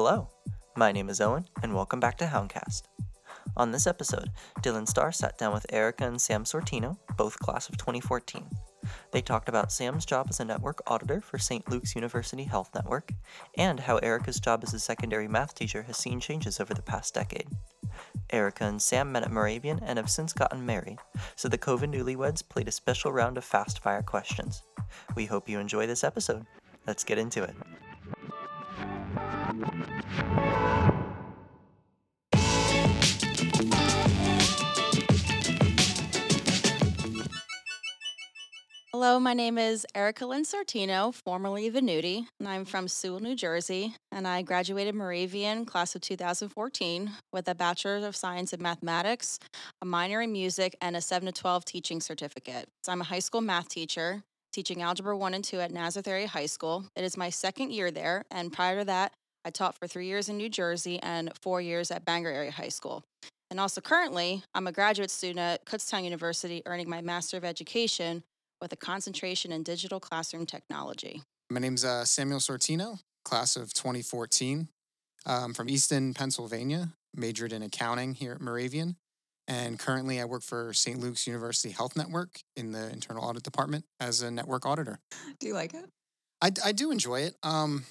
Hello, my name is Owen, and welcome back to Houndcast. On this episode, Dylan Star sat down with Erica and Sam Sortino, both class of 2014. They talked about Sam's job as a network auditor for St. Luke's University Health Network, and how Erica's job as a secondary math teacher has seen changes over the past decade. Erica and Sam met at Moravian and have since gotten married, so the COVID newlyweds played a special round of fast fire questions. We hope you enjoy this episode. Let's get into it. Hello, my name is Erica Lynn Sortino, formerly Venuti, and I'm from Sewell, New Jersey. And I graduated Moravian class of 2014 with a Bachelor of Science in Mathematics, a minor in music, and a 7 to 12 teaching certificate. So I'm a high school math teacher, teaching Algebra 1 and 2 at Nazareth Area High School. It is my second year there, and prior to that, I taught for three years in New Jersey and four years at Bangor Area High School. And also currently, I'm a graduate student at Kutztown University earning my Master of Education with a concentration in digital classroom technology. My name's uh, Samuel Sortino, class of 2014. Um, from Easton, Pennsylvania, majored in accounting here at Moravian. And currently, I work for St. Luke's University Health Network in the internal audit department as a network auditor. Do you like it? I, I do enjoy it. Um,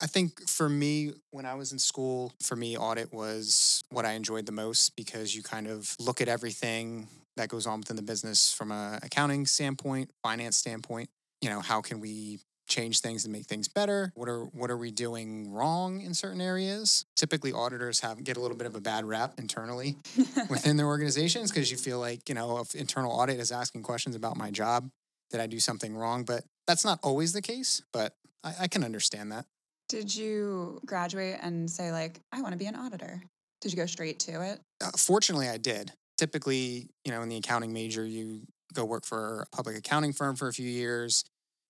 I think for me, when I was in school, for me, audit was what I enjoyed the most because you kind of look at everything that goes on within the business from a accounting standpoint, finance standpoint. You know, how can we change things and make things better? What are what are we doing wrong in certain areas? Typically auditors have get a little bit of a bad rap internally within their organizations because you feel like, you know, if internal audit is asking questions about my job, did I do something wrong? But that's not always the case, but I, I can understand that. Did you graduate and say, like, I want to be an auditor? Did you go straight to it? Uh, fortunately, I did. Typically, you know, in the accounting major, you go work for a public accounting firm for a few years,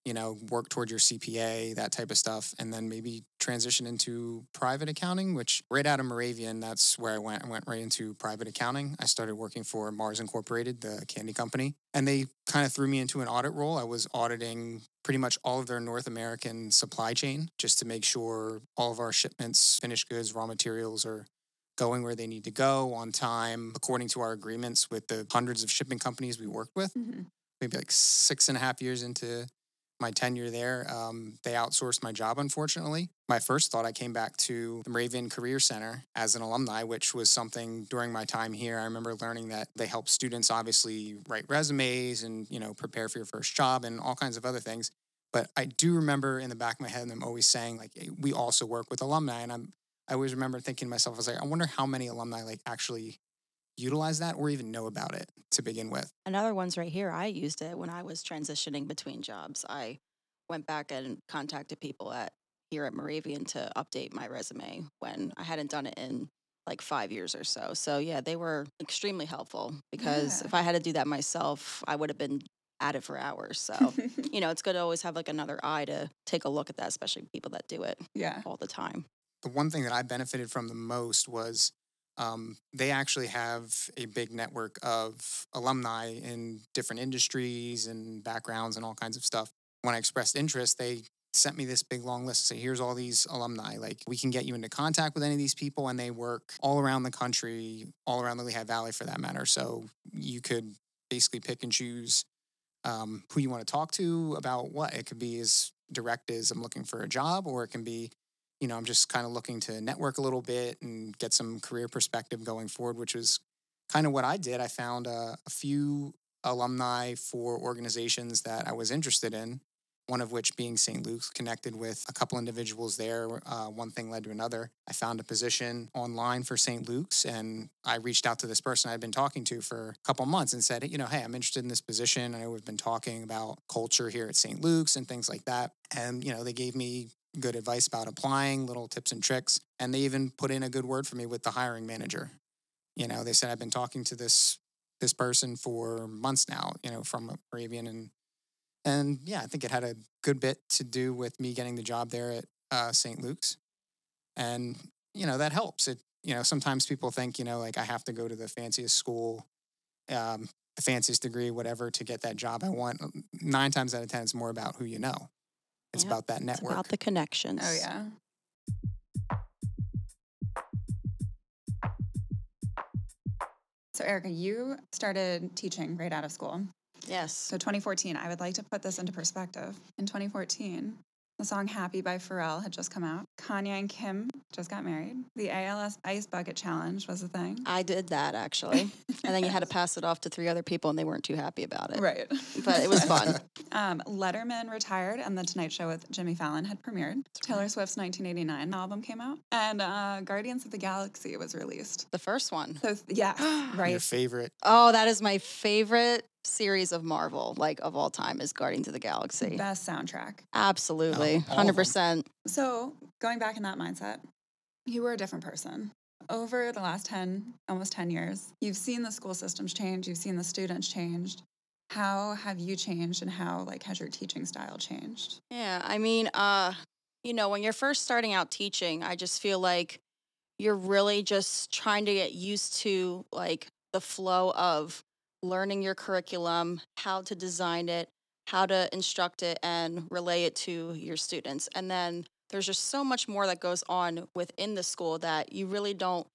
you know, work toward your CPA, that type of stuff, and then maybe transition into private accounting, which right out of Moravian, that's where I went. I went right into private accounting. I started working for Mars Incorporated, the candy company, and they kind of threw me into an audit role. I was auditing pretty much all of their North American supply chain just to make sure all of our shipments, finished goods, raw materials are going where they need to go on time according to our agreements with the hundreds of shipping companies we worked with. Mm-hmm. Maybe like six and a half years into my tenure there, um, they outsourced my job, unfortunately. My first thought, I came back to the Moravian Career Center as an alumni, which was something during my time here. I remember learning that they help students obviously write resumes and, you know, prepare for your first job and all kinds of other things. But I do remember in the back of my head them always saying, like, hey, we also work with alumni. And I'm I always remember thinking to myself, I was like, I wonder how many alumni like actually utilize that or even know about it to begin with. Another one's right here. I used it when I was transitioning between jobs. I went back and contacted people at here at Moravian to update my resume when I hadn't done it in like five years or so. So yeah, they were extremely helpful because Yeah. if I had to do that myself, I would have been at it for hours. So you know, it's good to always have like another eye to take a look at that, especially people that do it yeah. all the time. the one thing that I benefited from the most was um, they actually have a big network of alumni in different industries and backgrounds and all kinds of stuff. When I expressed interest, they sent me this big long list to say, here's all these alumni. Like, we can get you into contact with any of these people, and they work all around the country, all around the Lehigh Valley for that matter. So you could basically pick and choose um, who you want to talk to about what. It could be as direct as I'm looking for a job, or it can be you know, I'm just kind of looking to network a little bit and get some career perspective going forward, which was kind of what I did. I found uh, a few alumni for organizations that I was interested in, one of which being St. Luke's, connected with a couple individuals there. Uh, one thing led to another. I found a position online for St. Luke's and I reached out to this person I'd been talking to for a couple months and said, you know, hey, I'm interested in this position. I know we've been talking about culture here at St. Luke's and things like that. And, you know, they gave me good advice about applying, little tips and tricks. And they even put in a good word for me with the hiring manager. You know, they said I've been talking to this this person for months now, you know, from Moravian and and yeah, I think it had a good bit to do with me getting the job there at uh, St. Luke's. And, you know, that helps. It, you know, sometimes people think, you know, like I have to go to the fanciest school, um, the fanciest degree, whatever, to get that job I want. Nine times out of 10, it's more about who you know. It's yep. about that network. It's about the connections. Oh yeah. So Erica, you started teaching right out of school. Yes. So 2014, I would like to put this into perspective. In 2014, the song Happy by Pharrell had just come out. Kanye and Kim just got married. The ALS Ice Bucket Challenge was a thing. I did that actually. and then you had to pass it off to three other people and they weren't too happy about it. Right. But it was fun. Um, Letterman retired, and The Tonight Show with Jimmy Fallon had premiered. Taylor Swift's 1989 album came out, and uh, Guardians of the Galaxy was released. the first one. So, yeah, right. Your right. favorite. Oh, that is my favorite series of Marvel, like of all time, is Guardians of the Galaxy. Best soundtrack. Absolutely. all of them. 100%. So, going back in that mindset, you were a different person. Over the last 10, almost 10 years, you've seen the school systems change, you've seen the students changed. How have you changed and how like has your teaching style changed? Yeah, I mean, uh, you know, when you're first starting out teaching, I just feel like you're really just trying to get used to like the flow of learning your curriculum, how to design it, how to instruct it and relay it to your students. And then there's just so much more that goes on within the school that you really don't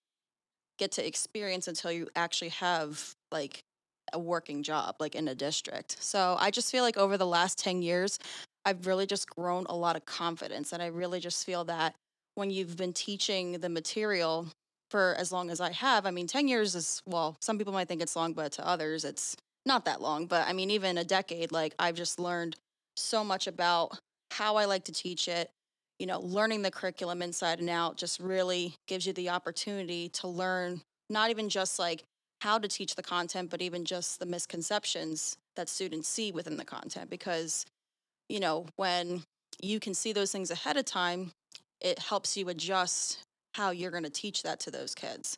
get to experience until you actually have like a working job like in a district. So I just feel like over the last 10 years I've really just grown a lot of confidence and I really just feel that when you've been teaching the material for as long as I have, I mean 10 years is well, some people might think it's long but to others it's not that long, but I mean even a decade like I've just learned so much about how I like to teach it, you know, learning the curriculum inside and out just really gives you the opportunity to learn not even just like how to teach the content, but even just the misconceptions that students see within the content. Because, you know, when you can see those things ahead of time, it helps you adjust how you're going to teach that to those kids.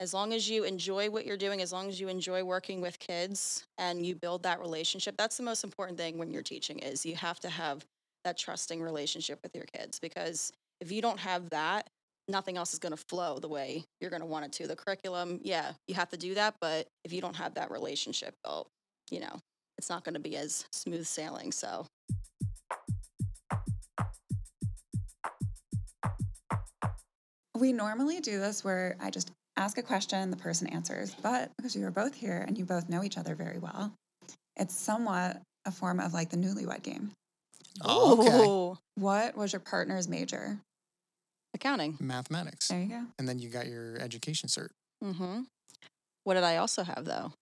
As long as you enjoy what you're doing, as long as you enjoy working with kids and you build that relationship, that's the most important thing when you're teaching is you have to have that trusting relationship with your kids because if you don't have that, nothing else is going to flow the way you're going to want it to. The curriculum, yeah, you have to do that, but if you don't have that relationship built, you know, it's not going to be as smooth sailing. So, We normally do this where I just ask a question, the person answers. But because you are both here and you both know each other very well, it's somewhat a form of like the newlywed game. Oh, okay. What was your partner's major? accounting. Mathematics. There you go. And then you got your education cert. Mm-hmm. What did I also have though?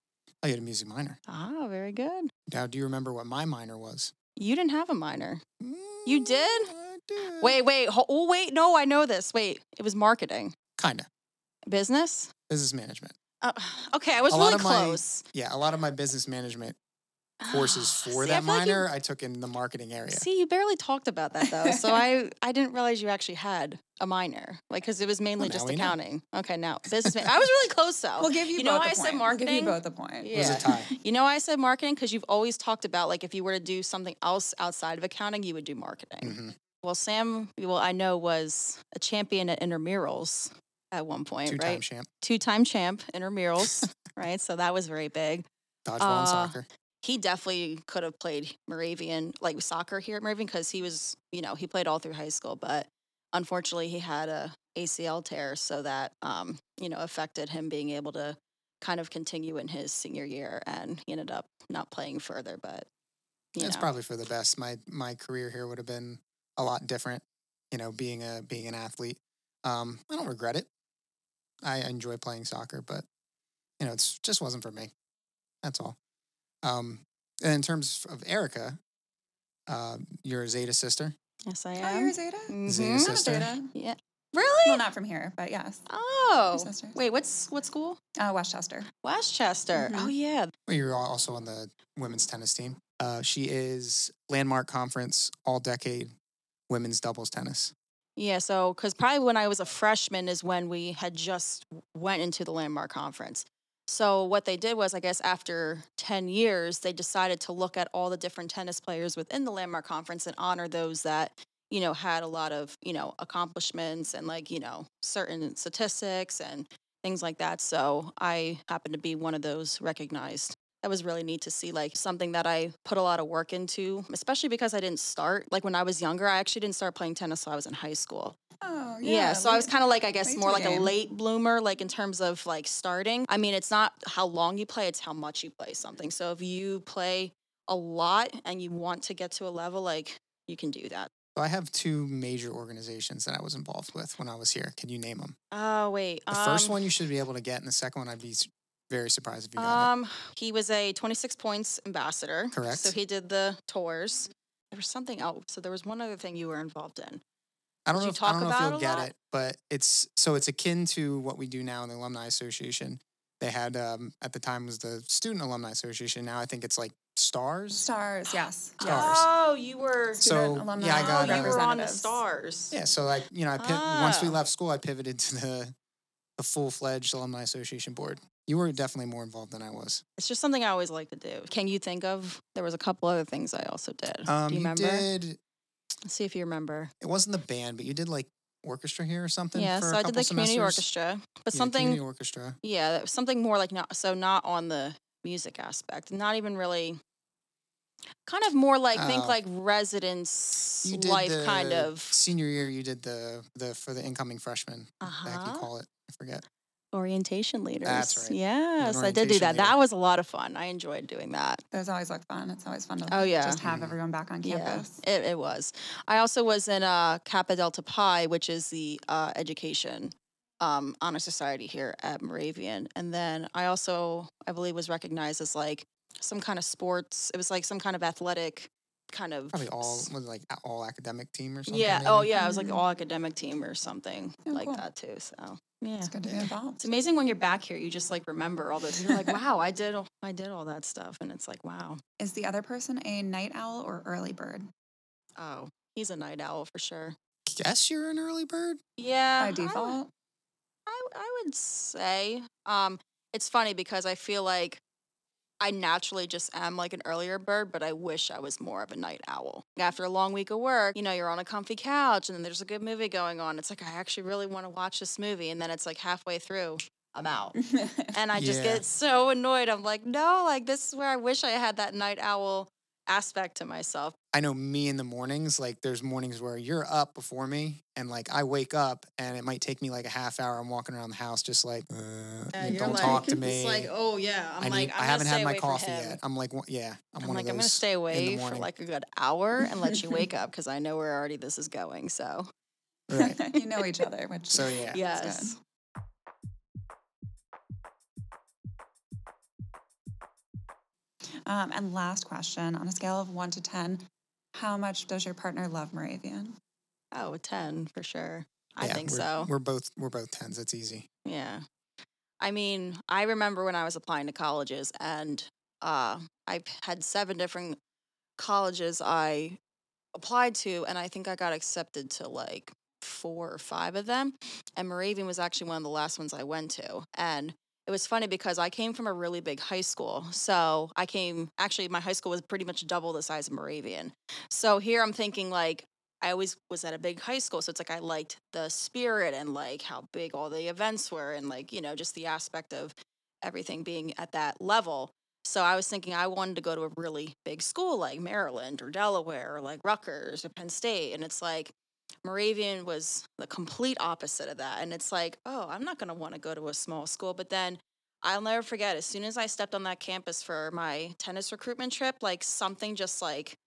Oh, you had a music minor. Ah, very good. Now, do you remember what my minor was? You didn't have a minor. You did? Wait, wait. ho- Oh, wait. No, I know this. Wait, it was marketing, Kinda. business. Business management. Uh, okay, I was A really of my- close. Yeah, a lot of my business management courses for See, I that like you- minor I took in the marketing area. See, you barely talked about that though, so I I didn't realize you actually had a minor, like because it was mainly now just we know. accounting. Okay, now business. Man- I was really close though. We'll give you, You know both why a I said point. We'll give marketing? you both a point. It was Yeah. a tie. You know why I said marketing? Because you've always talked about like if you were to do something else outside of accounting, you would do marketing. Mhm. Well, Sam, well, I know was a champion at intramurals at one point, Two time right? champ. Two-time champ intramurals, right? So that was very big. Dodgeball and Uh, soccer. he definitely could have played Moravian, like soccer here at Moravian, because he was, you know, he played all through high school. But unfortunately, he had a ACL tear, so that, um, you know, affected him being able to kind of continue in his senior year, and he ended up not playing further. But you It's know, probably for the best. My my career here would have been a lot different, you know, being a being an athlete. Um, I don't regret it. I enjoy playing soccer, but you know, it's just wasn't for me. That's all. Um, and in terms of Erica, uh, you're a Zeta sister. yes, I am. Oh, am. you're a Zeta? Mhm. Zeta I'm a sister. Zeta. Yeah. Really? Well, not from here, but yes. oh. sisters. Wait, what's what school? Uh, West Chester. Westchester. Oh Mhm. yeah. Well, you're also on the women's tennis team. Uh, she is landmark conference all decade women's doubles tennis. Yeah, so because probably when I was a freshman is when we had just went into the landmark conference. So what they did was, I guess after ten years, they decided to look at all the different tennis players within the landmark conference and honor those that you know had a lot of you know accomplishments and like you know certain statistics and things like that. So I happen to be one of those recognized that was really neat to see like something that I put a lot of work into, especially because I didn't start like when I was younger. I actually didn't start playing tennis until I was in high school. Oh, Yeah, yeah. so I was kind of like I guess more the like a late bloomer, like in terms of like starting. I mean, it's not how long you play; it's how much you play something. So if you play a lot and you want to get to a level, like you can do that. So I have two major organizations that I was involved with when I was here. Can you name them? Oh wait, The first um, one you should be able to get, and the second one I'd be s- very surprised if you got Um, he was a 26 points ambassador. Correct. So he did the tours. There was something else. So there was one other thing you were involved in. I don't know. you If, I don't know if you'll a get lot? it, but it's so it's akin to what we do now in the Alumni Association. They had um, at the time was the Student Alumni Association. Now I think it's like Stars. Stars, yes. Stars. Oh, you were. Student So, alumni yeah, I got, oh, you were on the stars. Yeah, so like you know, I piv- once we Ah. left school, I pivoted to the the full fledged Alumni Association board. You were definitely more involved than I was. It's just something I always like to do. Can you think of? There was a couple other things I also did. Um, do you remember? did. Let's see if you remember. It wasn't the band, but you did like orchestra here or something. Yeah, so a I did the couple community orchestra, but Yeah, something. community orchestra. Yeah, that was something more like not so not on the music aspect, not even really. Kind of more like think Oh. like residence You did life the kind of. senior year. You did the the for the incoming freshmen. Uh Heck, you call it. I forget. Orientation leaders. That's right. Yes, I did do that. leader. That was a lot of fun. I enjoyed doing that. Those always look fun. It's always fun to Oh, yeah. just have Mhm. everyone back on campus. Yeah, it, it was. I also was in uh, Kappa Delta Pi, which is the uh, education um, honor society here at Moravian. And then I also, I believe, was recognized as like some kind of sports. It was like some kind of athletic kind of. Probably all was like all academic team or something. Yeah. Oh, maybe? yeah. It was like all academic team or something Oh, like cool. that too. So yeah. It's good to be involved. It's amazing when you're back here. You just like remember all those. You're like, wow, I did, all- I did all that stuff, and it's like, wow. Is the other person a night owl or early bird? Oh, he's a night owl for sure. Guess you're an early bird. Yeah. By I would- default? I, I would say um, it's funny because I feel like I naturally just am like an earlier bird, but I wish I was more of a night owl. After a long week of work, you know, you're on a comfy couch and then there's a good movie going on. It's like, I actually really want to watch this movie. And then it's like halfway through, I'm out. And I just Yeah. get so annoyed. I'm like, no, like this is where I wish I had that night owl aspect to myself. I know me in the mornings, like there's mornings where you're up before me and like I wake up and it might take me like a half hour. I'm walking around the house just like, uh, and don't talk to me. It's like, oh yeah. I'm I, need, like, I'm I haven't had my coffee yet. I'm like, one- yeah, I'm, I'm, one like, of I'm gonna stay in the away for like a good hour and let you wake up because I know where already this is going. So right. you know each other, which So yeah, yes, Um, and last question on a scale of one to 10, how much does your partner love Moravian? oh, a ten for sure. I Yeah, think we're, so. We're both we're both tens. It's easy. Yeah. I mean, I remember when I was applying to colleges and uh, I had seven different colleges I applied to, and I think I got accepted to like four or five of them. And Moravian was actually one of the last ones I went to. And it was funny because I came from a really big high school. So I came, actually, my high school was pretty much double the size of Moravian. So here I'm thinking, like, I always was at a big high school. So it's like I liked the spirit and like how big all the events were and like, you know, just the aspect of everything being at that level. So I was thinking I wanted to go to a really big school like Maryland or Delaware or like Rutgers or Penn State. And it's like Moravian was the complete opposite of that. And it's like, oh, I'm not going to want to go to a small school. But then I'll never forget, as soon as I stepped on that campus for my tennis recruitment trip, like something just like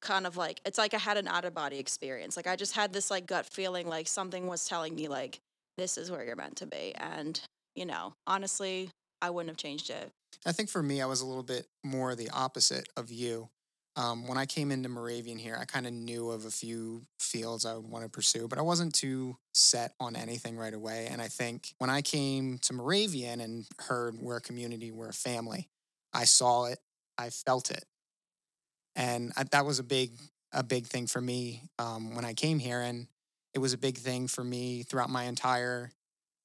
kind of like it's like I had an out of body experience. Like I just had this like gut feeling like something was telling me like this is where you're meant to be. And, you know, honestly, I wouldn't have changed it. I think for me, I was a little bit more the opposite of you. Um, when I came into Moravian here, I kind of knew of a few fields I would want to pursue, but I wasn't too set on anything right away. And I think when I came to Moravian and heard we're a community, we're a family, I saw it, I felt it, and I, that was a big, a big thing for me um, when I came here, and it was a big thing for me throughout my entire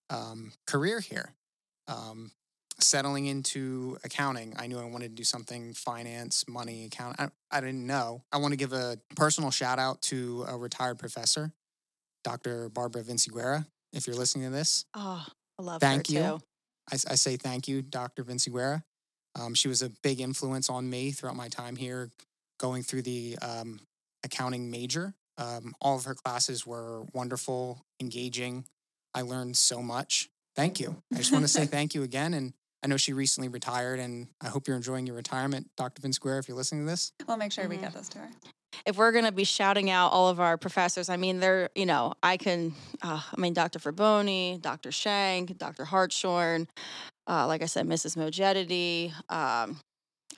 um, career here. Settling into accounting, I knew I wanted to do something finance, money, account. I, I didn't know. I want to give a personal shout out to a retired professor, Dr. Barbara Vinciguerra. If you're listening to this, Oh, I love Thank you. I, I say thank you, Dr. Vinciguerra. Um, she was a big influence on me throughout my time here, going through the um, accounting major. Um, all of her classes were wonderful, engaging. I learned so much. Thank you. I just want to say thank you again. And I know she recently retired, and I hope you're enjoying your retirement, Dr. Vinciguerra, if you're listening to this. We'll make sure mm-hmm. we get this to her if we're going to be shouting out all of our professors, I mean, they're, you know, I can, uh, I mean, Dr. Fraboni, Dr. Shank, Dr. Hartshorn, uh, like I said, Mrs. Mojedity, um,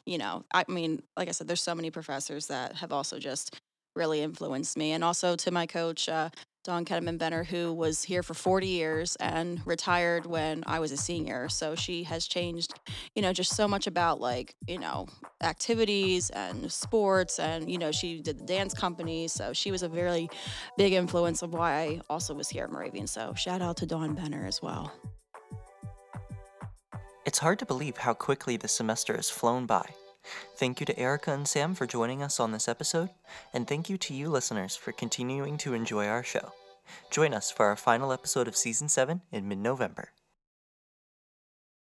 you know, I mean, like I said, there's so many professors that have also just really influenced me. And also to my coach, uh, Dawn Ketterman Benner, who was here for 40 years and retired when I was a senior. So she has changed, you know, just so much about like, you know, activities and sports. And, you know, she did the dance company. So she was a very big influence of why I also was here at Moravian. So shout out to Dawn Benner as well. It's hard to believe how quickly the semester has flown by. Thank you to Erica and Sam for joining us on this episode, and thank you to you listeners for continuing to enjoy our show. Join us for our final episode of Season 7 in mid November.